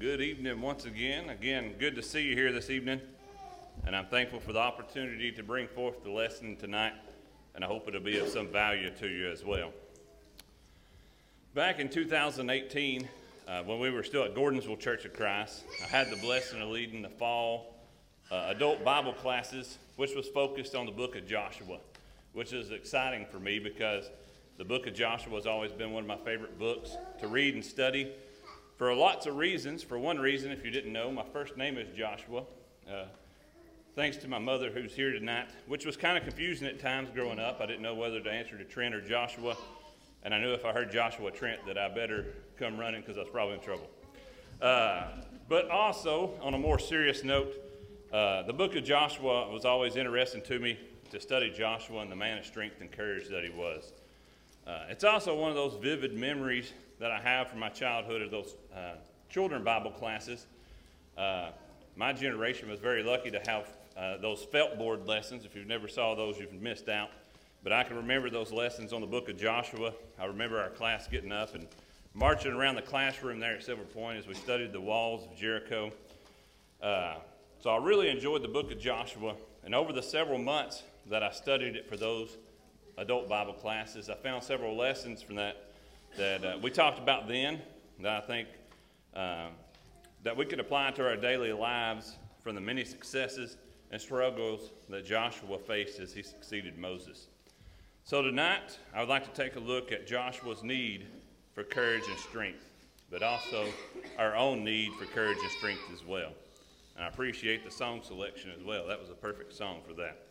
Good evening once again. Again, good to see you here this evening. And I'm thankful for the opportunity to bring forth the lesson tonight. And I hope it'll be of some value to you as well. Back in 2018, uh, when we were still at Gordonsville Church of Christ, I had the blessing of leading the fall uh, adult Bible classes, which was focused on the book of Joshua, which is exciting for me because the book of Joshua has always been one of my favorite books to read and study for lots of reasons. For one reason, if you didn't know, my first name is Joshua. Uh, thanks to my mother who's here tonight, which was kind of confusing at times growing up. I didn't know whether to answer to Trent or Joshua. And I knew if I heard Joshua Trent that I better come running because I was probably in trouble. Uh, but also, on a more serious note, uh, the book of Joshua was always interesting to me to study Joshua and the man of strength and courage that he was. Uh, it's also one of those vivid memories that I have from my childhood of those uh, children Bible classes. Uh, my generation was very lucky to have uh, those felt board lessons. If you've never saw those, you've missed out. But I can remember those lessons on the book of Joshua. I remember our class getting up and marching around the classroom there at Silver Point as we studied the walls of Jericho. Uh, so I really enjoyed the book of Joshua. And over the several months that I studied it for those adult Bible classes. I found several lessons from that that uh, we talked about then that I think uh, that we could apply to our daily lives from the many successes and struggles that Joshua faced as he succeeded Moses. So tonight, I would like to take a look at Joshua's need for courage and strength, but also our own need for courage and strength as well. And I appreciate the song selection as well. That was a perfect song for that.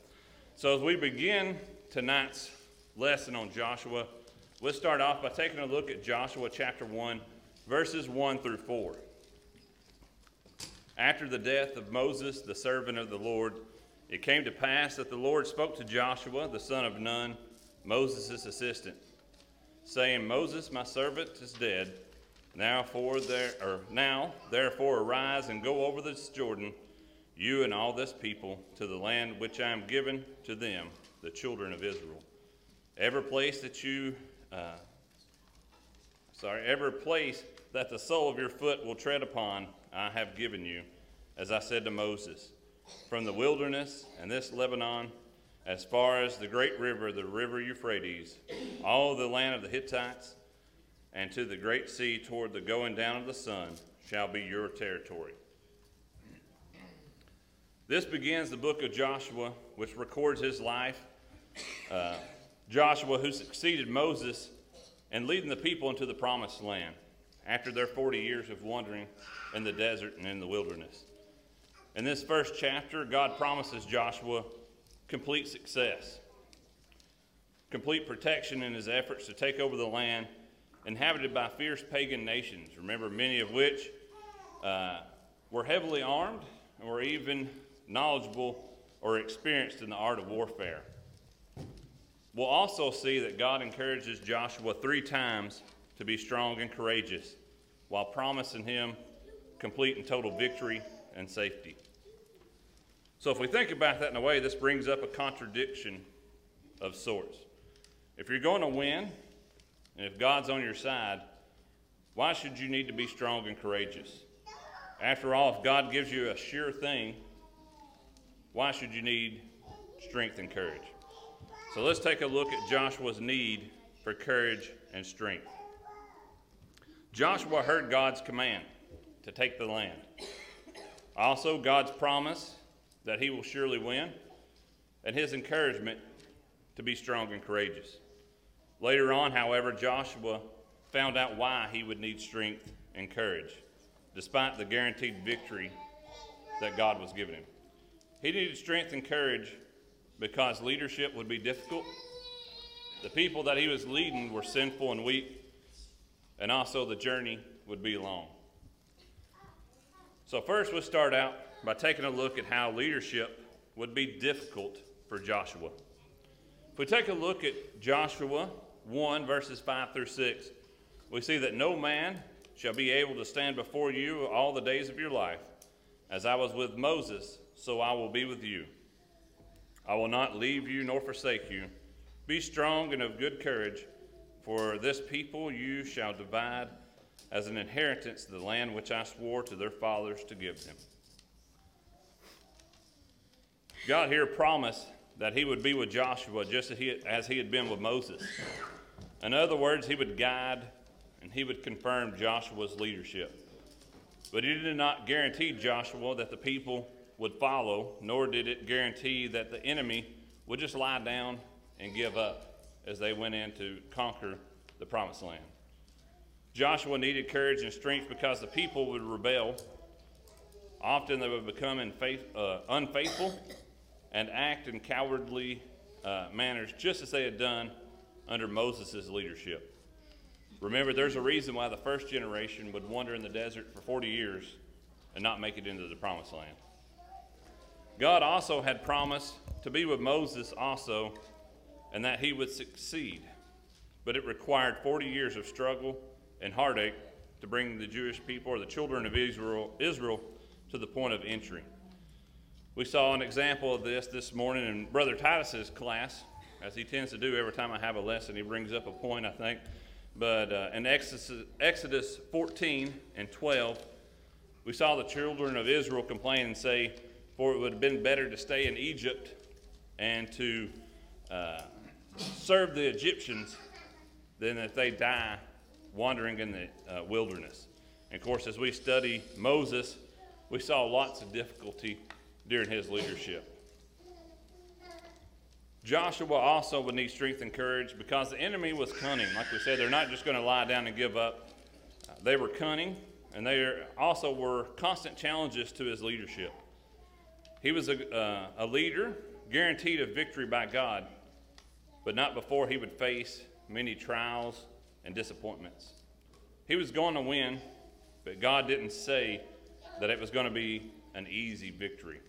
So as we begin tonight's lesson on Joshua, let's start off by taking a look at Joshua chapter 1, verses 1 through 4. After the death of Moses, the servant of the Lord, it came to pass that the Lord spoke to Joshua, the son of Nun, Moses' assistant, saying, Moses, my servant, is dead. Now, for there, or now, therefore, arise and go over this Jordan, you and all this people, to the land which I am given to them, the children of Israel. Every place that you, uh, sorry, every place that the sole of your foot will tread upon, I have given you, as I said to Moses, from the wilderness and this Lebanon, as far as the great river, the river Euphrates, all the land of the Hittites, and to the great sea toward the going down of the sun shall be your territory. This begins the book of Joshua, which records his life. Uh, Joshua, who succeeded Moses in leading the people into the promised land after their 40 years of wandering in the desert and in the wilderness. In this first chapter, God promises Joshua complete success, complete protection in his efforts to take over the land inhabited by fierce pagan nations, remember, many of which uh, were heavily armed and were even knowledgeable or experienced in the art of warfare. We'll also see that God encourages Joshua three times to be strong and courageous while promising him complete and total victory and safety. So, if we think about that in a way, this brings up a contradiction of sorts. If you're going to win, and if God's on your side, why should you need to be strong and courageous? After all, if God gives you a sure thing, why should you need strength and courage? So let's take a look at Joshua's need for courage and strength. Joshua heard God's command to take the land. Also, God's promise that he will surely win, and his encouragement to be strong and courageous. Later on, however, Joshua found out why he would need strength and courage, despite the guaranteed victory that God was giving him. He needed strength and courage because leadership would be difficult. The people that he was leading were sinful and weak, and also the journey would be long. So, first, we'll start out by taking a look at how leadership would be difficult for Joshua. If we take a look at Joshua 1, verses 5 through 6, we see that no man shall be able to stand before you all the days of your life. As I was with Moses, so I will be with you. I will not leave you nor forsake you. Be strong and of good courage, for this people you shall divide as an inheritance the land which I swore to their fathers to give them. God here promised that he would be with Joshua just as he, as he had been with Moses. In other words, he would guide and he would confirm Joshua's leadership. But he did not guarantee Joshua that the people would follow, nor did it guarantee that the enemy would just lie down and give up as they went in to conquer the promised land. Joshua needed courage and strength because the people would rebel. Often they would become uh, unfaithful and act in cowardly uh, manners, just as they had done under Moses' leadership. Remember, there's a reason why the first generation would wander in the desert for 40 years and not make it into the promised land. God also had promised to be with Moses also and that he would succeed. But it required 40 years of struggle and heartache to bring the Jewish people or the children of Israel, Israel to the point of entry. We saw an example of this this morning in Brother Titus's class, as he tends to do every time I have a lesson. He brings up a point, I think. But uh, in Exodus, Exodus 14 and 12, we saw the children of Israel complain and say, For it would have been better to stay in Egypt and to uh, serve the Egyptians than if they die wandering in the uh, wilderness. And of course, as we study Moses, we saw lots of difficulty during his leadership. Joshua also would need strength and courage because the enemy was cunning. Like we said, they're not just going to lie down and give up. They were cunning, and they also were constant challenges to his leadership. He was a, uh, a leader guaranteed a victory by God, but not before he would face many trials and disappointments. He was going to win, but God didn't say that it was going to be an easy victory.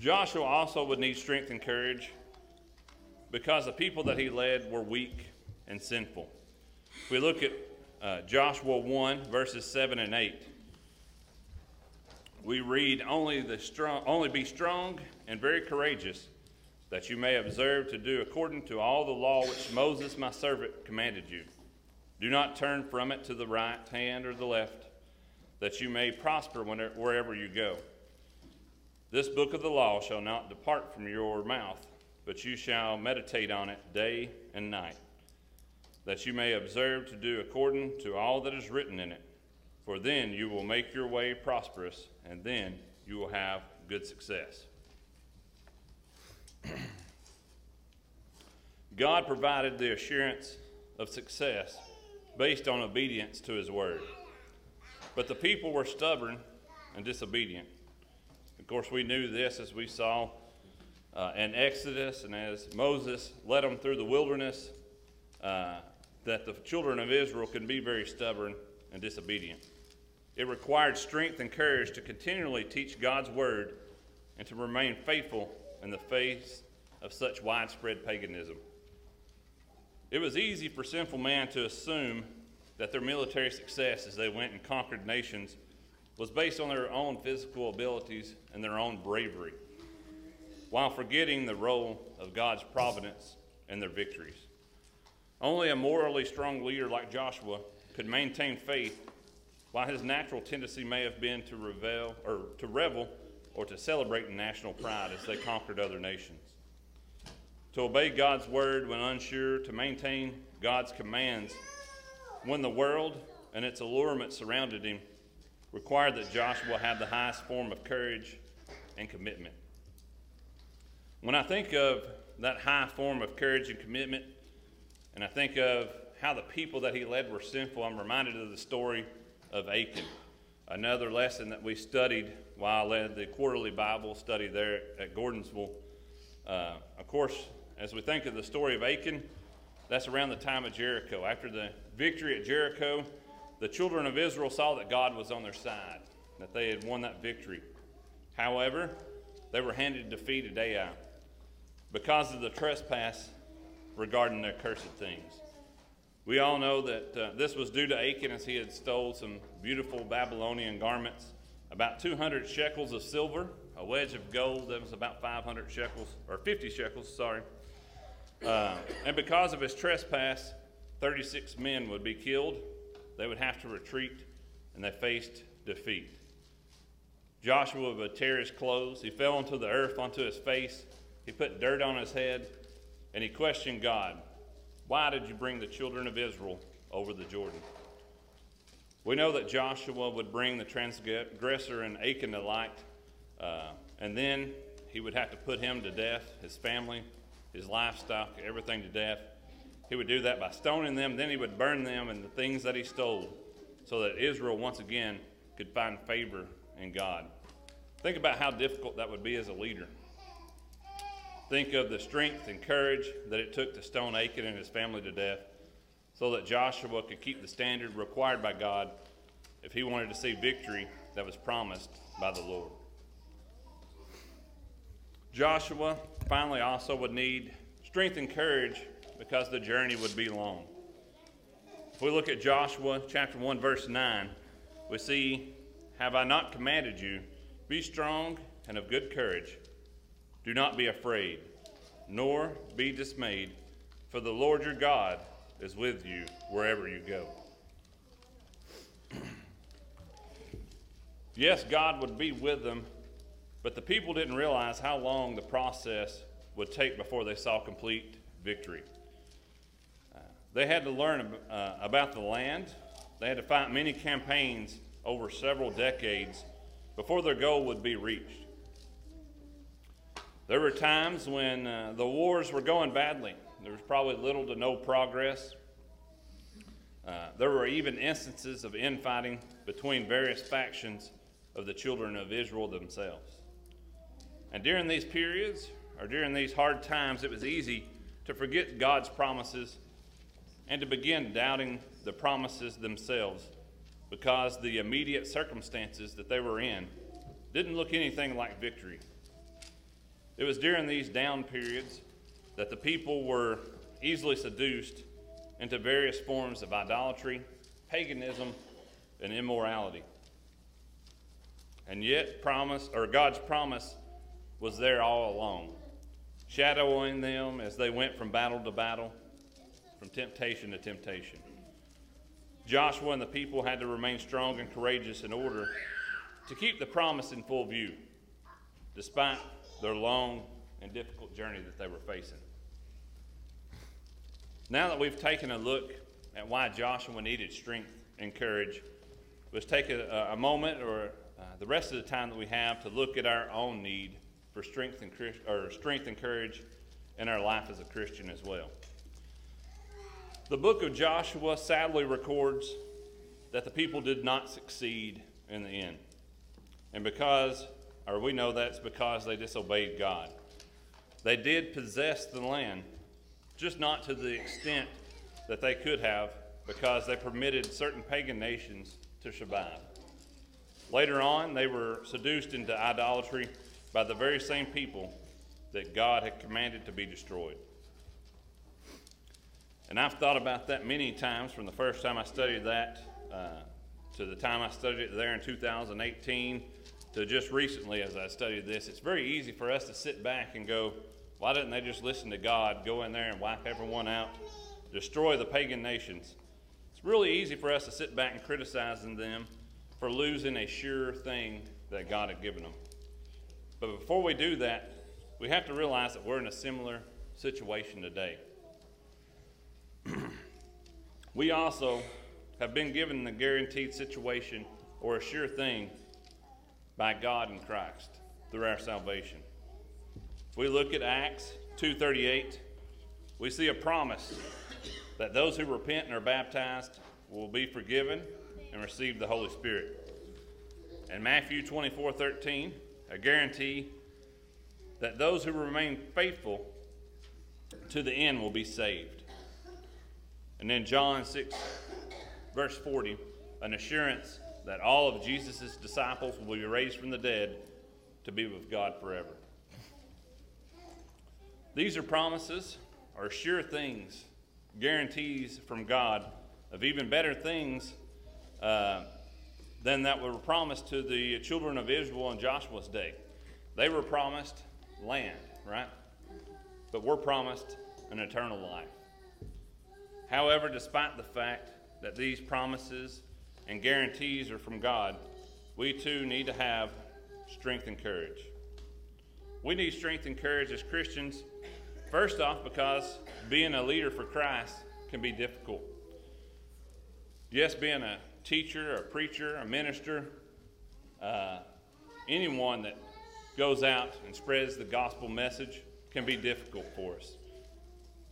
Joshua also would need strength and courage because the people that he led were weak and sinful. If we look at uh, Joshua 1, verses 7 and 8, we read, only, the strong, only be strong and very courageous, that you may observe to do according to all the law which Moses my servant commanded you. Do not turn from it to the right hand or the left, that you may prosper wherever you go. This book of the law shall not depart from your mouth, but you shall meditate on it day and night, that you may observe to do according to all that is written in it. For then you will make your way prosperous, and then you will have good success. God provided the assurance of success based on obedience to his word. But the people were stubborn and disobedient Of course, we knew this as we saw uh, in Exodus and as Moses led them through the wilderness, uh, that the children of Israel can be very stubborn and disobedient. It required strength and courage to continually teach God's word and to remain faithful in the face of such widespread paganism. It was easy for sinful man to assume that their military success as they went and conquered nations was based on their own physical abilities and their own bravery, while forgetting the role of God's providence in their victories. Only a morally strong leader like Joshua could maintain faith while his natural tendency may have been to revel or to revel or to celebrate in national pride as they conquered other nations. To obey God's word when unsure, to maintain God's commands when the world and its allurement surrounded him required that Joshua have the highest form of courage and commitment. When I think of that high form of courage and commitment, and I think of how the people that he led were sinful, I'm reminded of the story of Achan, another lesson that we studied while I led the quarterly Bible study there at Gordonsville. Uh, of course, as we think of the story of Achan, that's around the time of Jericho. After the victory at Jericho, the children of Israel saw that God was on their side, that they had won that victory. However, they were handed defeat at Ai because of the trespass regarding their cursed things. We all know that uh, this was due to Achan as he had stole some beautiful Babylonian garments, about 200 shekels of silver, a wedge of gold that was about 500 shekels, or 50 shekels, sorry. Uh, and because of his trespass, 36 men would be killed they would have to retreat and they faced defeat. Joshua would tear his clothes. He fell onto the earth, onto his face. He put dirt on his head, and he questioned God Why did you bring the children of Israel over the Jordan? We know that Joshua would bring the transgressor and Achan to light, uh, and then he would have to put him to death, his family, his livestock, everything to death. He would do that by stoning them, then he would burn them and the things that he stole, so that Israel once again could find favor in God. Think about how difficult that would be as a leader. Think of the strength and courage that it took to stone Achan and his family to death so that Joshua could keep the standard required by God if he wanted to see victory that was promised by the Lord. Joshua finally also would need strength and courage because the journey would be long. If we look at Joshua chapter 1 verse 9, we see, "Have I not commanded you, be strong and of good courage. Do not be afraid, nor be dismayed, for the Lord your God is with you wherever you go." yes, God would be with them but the people didn't realize how long the process would take before they saw complete victory. Uh, they had to learn uh, about the land. They had to fight many campaigns over several decades before their goal would be reached. There were times when uh, the wars were going badly. There was probably little to no progress. Uh, there were even instances of infighting between various factions of the children of Israel themselves. And during these periods, or during these hard times, it was easy to forget God's promises and to begin doubting the promises themselves because the immediate circumstances that they were in didn't look anything like victory. It was during these down periods that the people were easily seduced into various forms of idolatry, paganism, and immorality. And yet, promise or God's promise was there all along, shadowing them as they went from battle to battle, from temptation to temptation. Joshua and the people had to remain strong and courageous in order to keep the promise in full view, despite their long and difficult journey that they were facing. Now that we've taken a look at why Joshua needed strength and courage, let's take a, a moment or uh, the rest of the time that we have to look at our own need for strength and, or strength and courage in our life as a Christian as well. The book of Joshua sadly records that the people did not succeed in the end. And because, or we know that's because they disobeyed God. They did possess the land, just not to the extent that they could have because they permitted certain pagan nations to survive. Later on, they were seduced into idolatry by the very same people that God had commanded to be destroyed. And I've thought about that many times from the first time I studied that uh, to the time I studied it there in 2018 to just recently as I studied this. It's very easy for us to sit back and go, why didn't they just listen to God, go in there and wipe everyone out, destroy the pagan nations? It's really easy for us to sit back and criticize them for losing a sure thing that God had given them. But before we do that, we have to realize that we're in a similar situation today. we also have been given the guaranteed situation or a sure thing by God in Christ through our salvation. If we look at Acts 2:38, we see a promise that those who repent and are baptized will be forgiven and receive the Holy Spirit. In Matthew 24:13, a guarantee that those who remain faithful to the end will be saved. And then John 6, verse 40, an assurance that all of Jesus' disciples will be raised from the dead to be with God forever. These are promises are sure things, guarantees from God of even better things uh, than that were promised to the children of Israel in Joshua's day. They were promised land, right? But we're promised an eternal life. However, despite the fact that these promises and guarantees are from God, we too need to have strength and courage. We need strength and courage as Christians, first off, because being a leader for Christ can be difficult. Yes, being a teacher, a preacher, a minister, uh, anyone that goes out and spreads the gospel message can be difficult for us.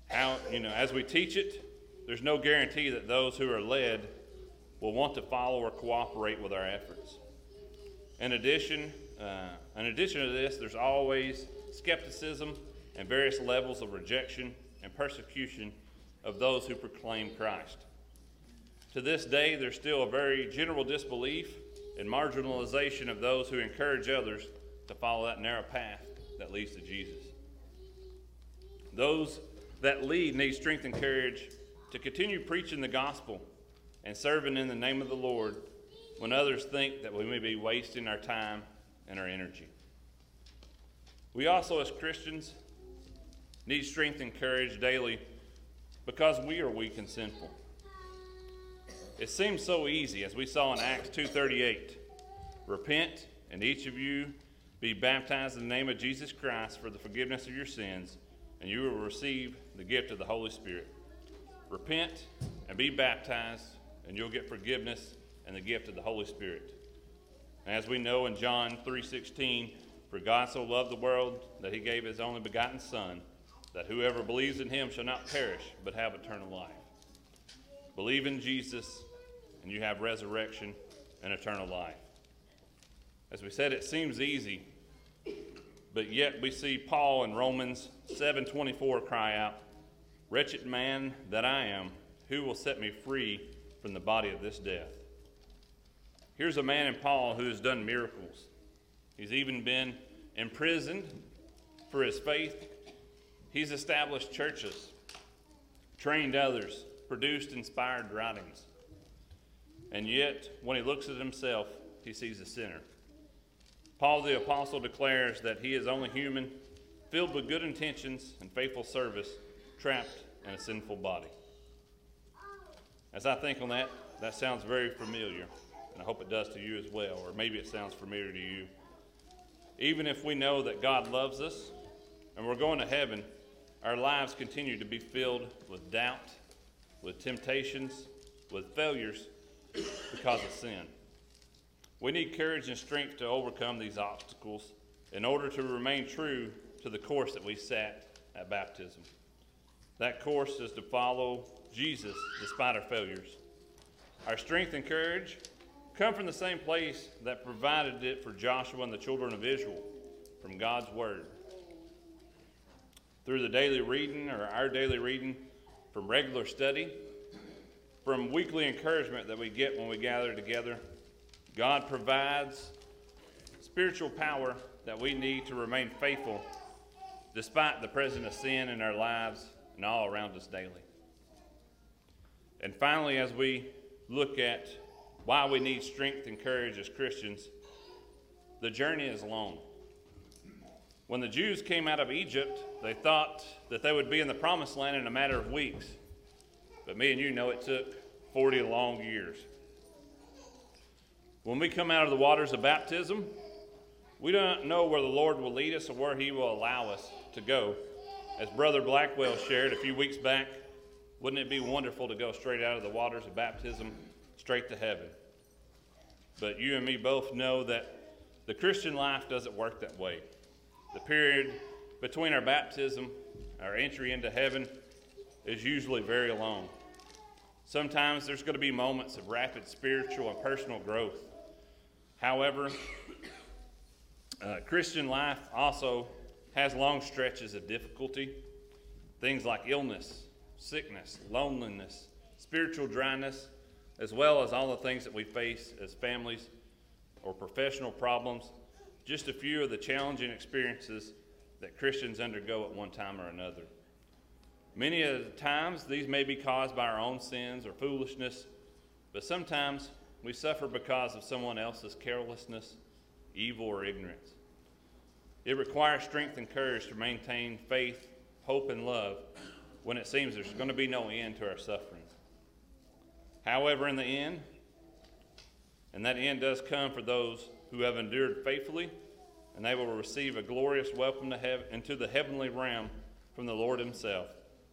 How, you know, as we teach it, there's no guarantee that those who are led will want to follow or cooperate with our efforts. In addition, uh, in addition to this, there's always skepticism and various levels of rejection and persecution of those who proclaim Christ. To this day, there's still a very general disbelief and marginalization of those who encourage others to follow that narrow path that leads to Jesus. Those that lead need strength and courage to continue preaching the gospel and serving in the name of the Lord when others think that we may be wasting our time and our energy. We also, as Christians, need strength and courage daily because we are weak and sinful. It seems so easy, as we saw in Acts 2.38. Repent, and each of you be baptized in the name of Jesus Christ for the forgiveness of your sins, and you will receive the gift of the Holy Spirit. Repent and be baptized, and you'll get forgiveness and the gift of the Holy Spirit. And As we know in John 3:16, for God so loved the world that he gave his only begotten son, that whoever believes in him shall not perish but have eternal life. Believe in Jesus and you have resurrection and eternal life. As we said, it seems easy, but yet we see Paul in Romans 7:24 cry out, "Wretched man that I am, who will set me free from the body of this death?" Here's a man in Paul who has done miracles. He's even been imprisoned for his faith. He's established churches, trained others, produced inspired writings. And yet, when he looks at himself, he sees a sinner. Paul the Apostle declares that he is only human, filled with good intentions and faithful service, trapped in a sinful body. As I think on that, that sounds very familiar, and I hope it does to you as well, or maybe it sounds familiar to you. Even if we know that God loves us and we're going to heaven, our lives continue to be filled with doubt, with temptations, with failures because of sin. We need courage and strength to overcome these obstacles in order to remain true to the course that we set at baptism. That course is to follow Jesus despite our failures. Our strength and courage come from the same place that provided it for Joshua and the children of Israel from God's Word. Through the daily reading or our daily reading, from regular study, from weekly encouragement that we get when we gather together, God provides spiritual power that we need to remain faithful despite the presence of sin in our lives and all around us daily. And finally, as we look at why we need strength and courage as Christians, the journey is long. When the Jews came out of Egypt, they thought that they would be in the promised land in a matter of weeks. But me and you know it took 40 long years. When we come out of the waters of baptism, we don't know where the Lord will lead us or where He will allow us to go. As Brother Blackwell shared a few weeks back, wouldn't it be wonderful to go straight out of the waters of baptism straight to heaven? But you and me both know that the Christian life doesn't work that way. The period between our baptism, our entry into heaven, is usually very long. Sometimes there's going to be moments of rapid spiritual and personal growth. However, uh, Christian life also has long stretches of difficulty. Things like illness, sickness, loneliness, spiritual dryness, as well as all the things that we face as families or professional problems. Just a few of the challenging experiences that Christians undergo at one time or another. Many of the times, these may be caused by our own sins or foolishness, but sometimes we suffer because of someone else's carelessness, evil, or ignorance. It requires strength and courage to maintain faith, hope, and love when it seems there's going to be no end to our suffering. However, in the end, and that end does come for those who have endured faithfully, and they will receive a glorious welcome to heaven, into the heavenly realm from the Lord Himself,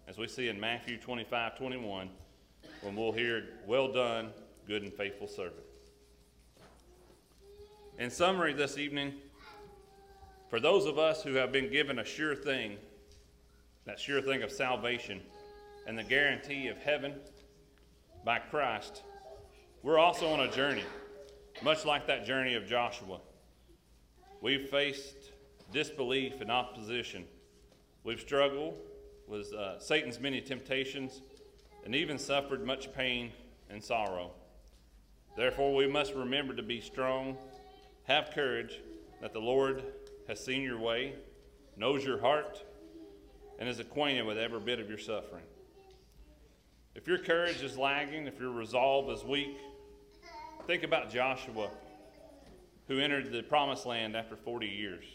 as we see in Matthew 25 21, when we'll hear, Well done, good and faithful servant. In summary, this evening, for those of us who have been given a sure thing, that sure thing of salvation, and the guarantee of heaven by Christ, we're also on a journey, much like that journey of Joshua. We've faced disbelief and opposition. We've struggled with uh, Satan's many temptations and even suffered much pain and sorrow. Therefore, we must remember to be strong, have courage, that the Lord has seen your way, knows your heart, and is acquainted with every bit of your suffering. If your courage is lagging, if your resolve is weak, think about Joshua, who entered the promised land after 40 years.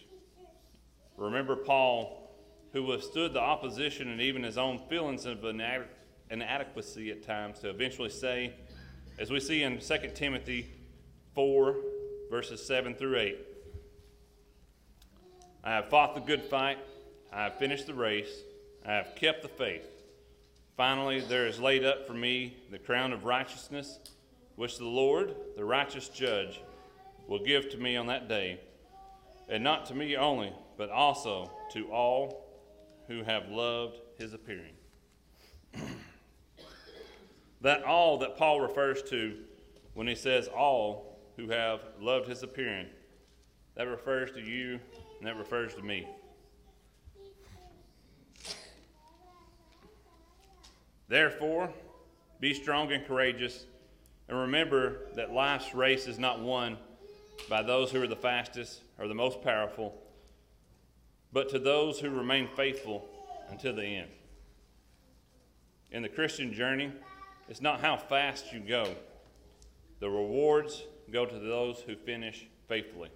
Remember Paul, who withstood the opposition and even his own feelings of inadequacy at times to eventually say, as we see in 2 Timothy 4, verses 7 through 8, I have fought the good fight, I have finished the race, I have kept the faith. Finally, there is laid up for me the crown of righteousness, which the Lord, the righteous judge, will give to me on that day, and not to me only, but also to all who have loved his appearing. that all that Paul refers to when he says all who have loved his appearing, that refers to you and that refers to me. Therefore, be strong and courageous, and remember that life's race is not won by those who are the fastest or the most powerful, but to those who remain faithful until the end. In the Christian journey, it's not how fast you go, the rewards go to those who finish faithfully.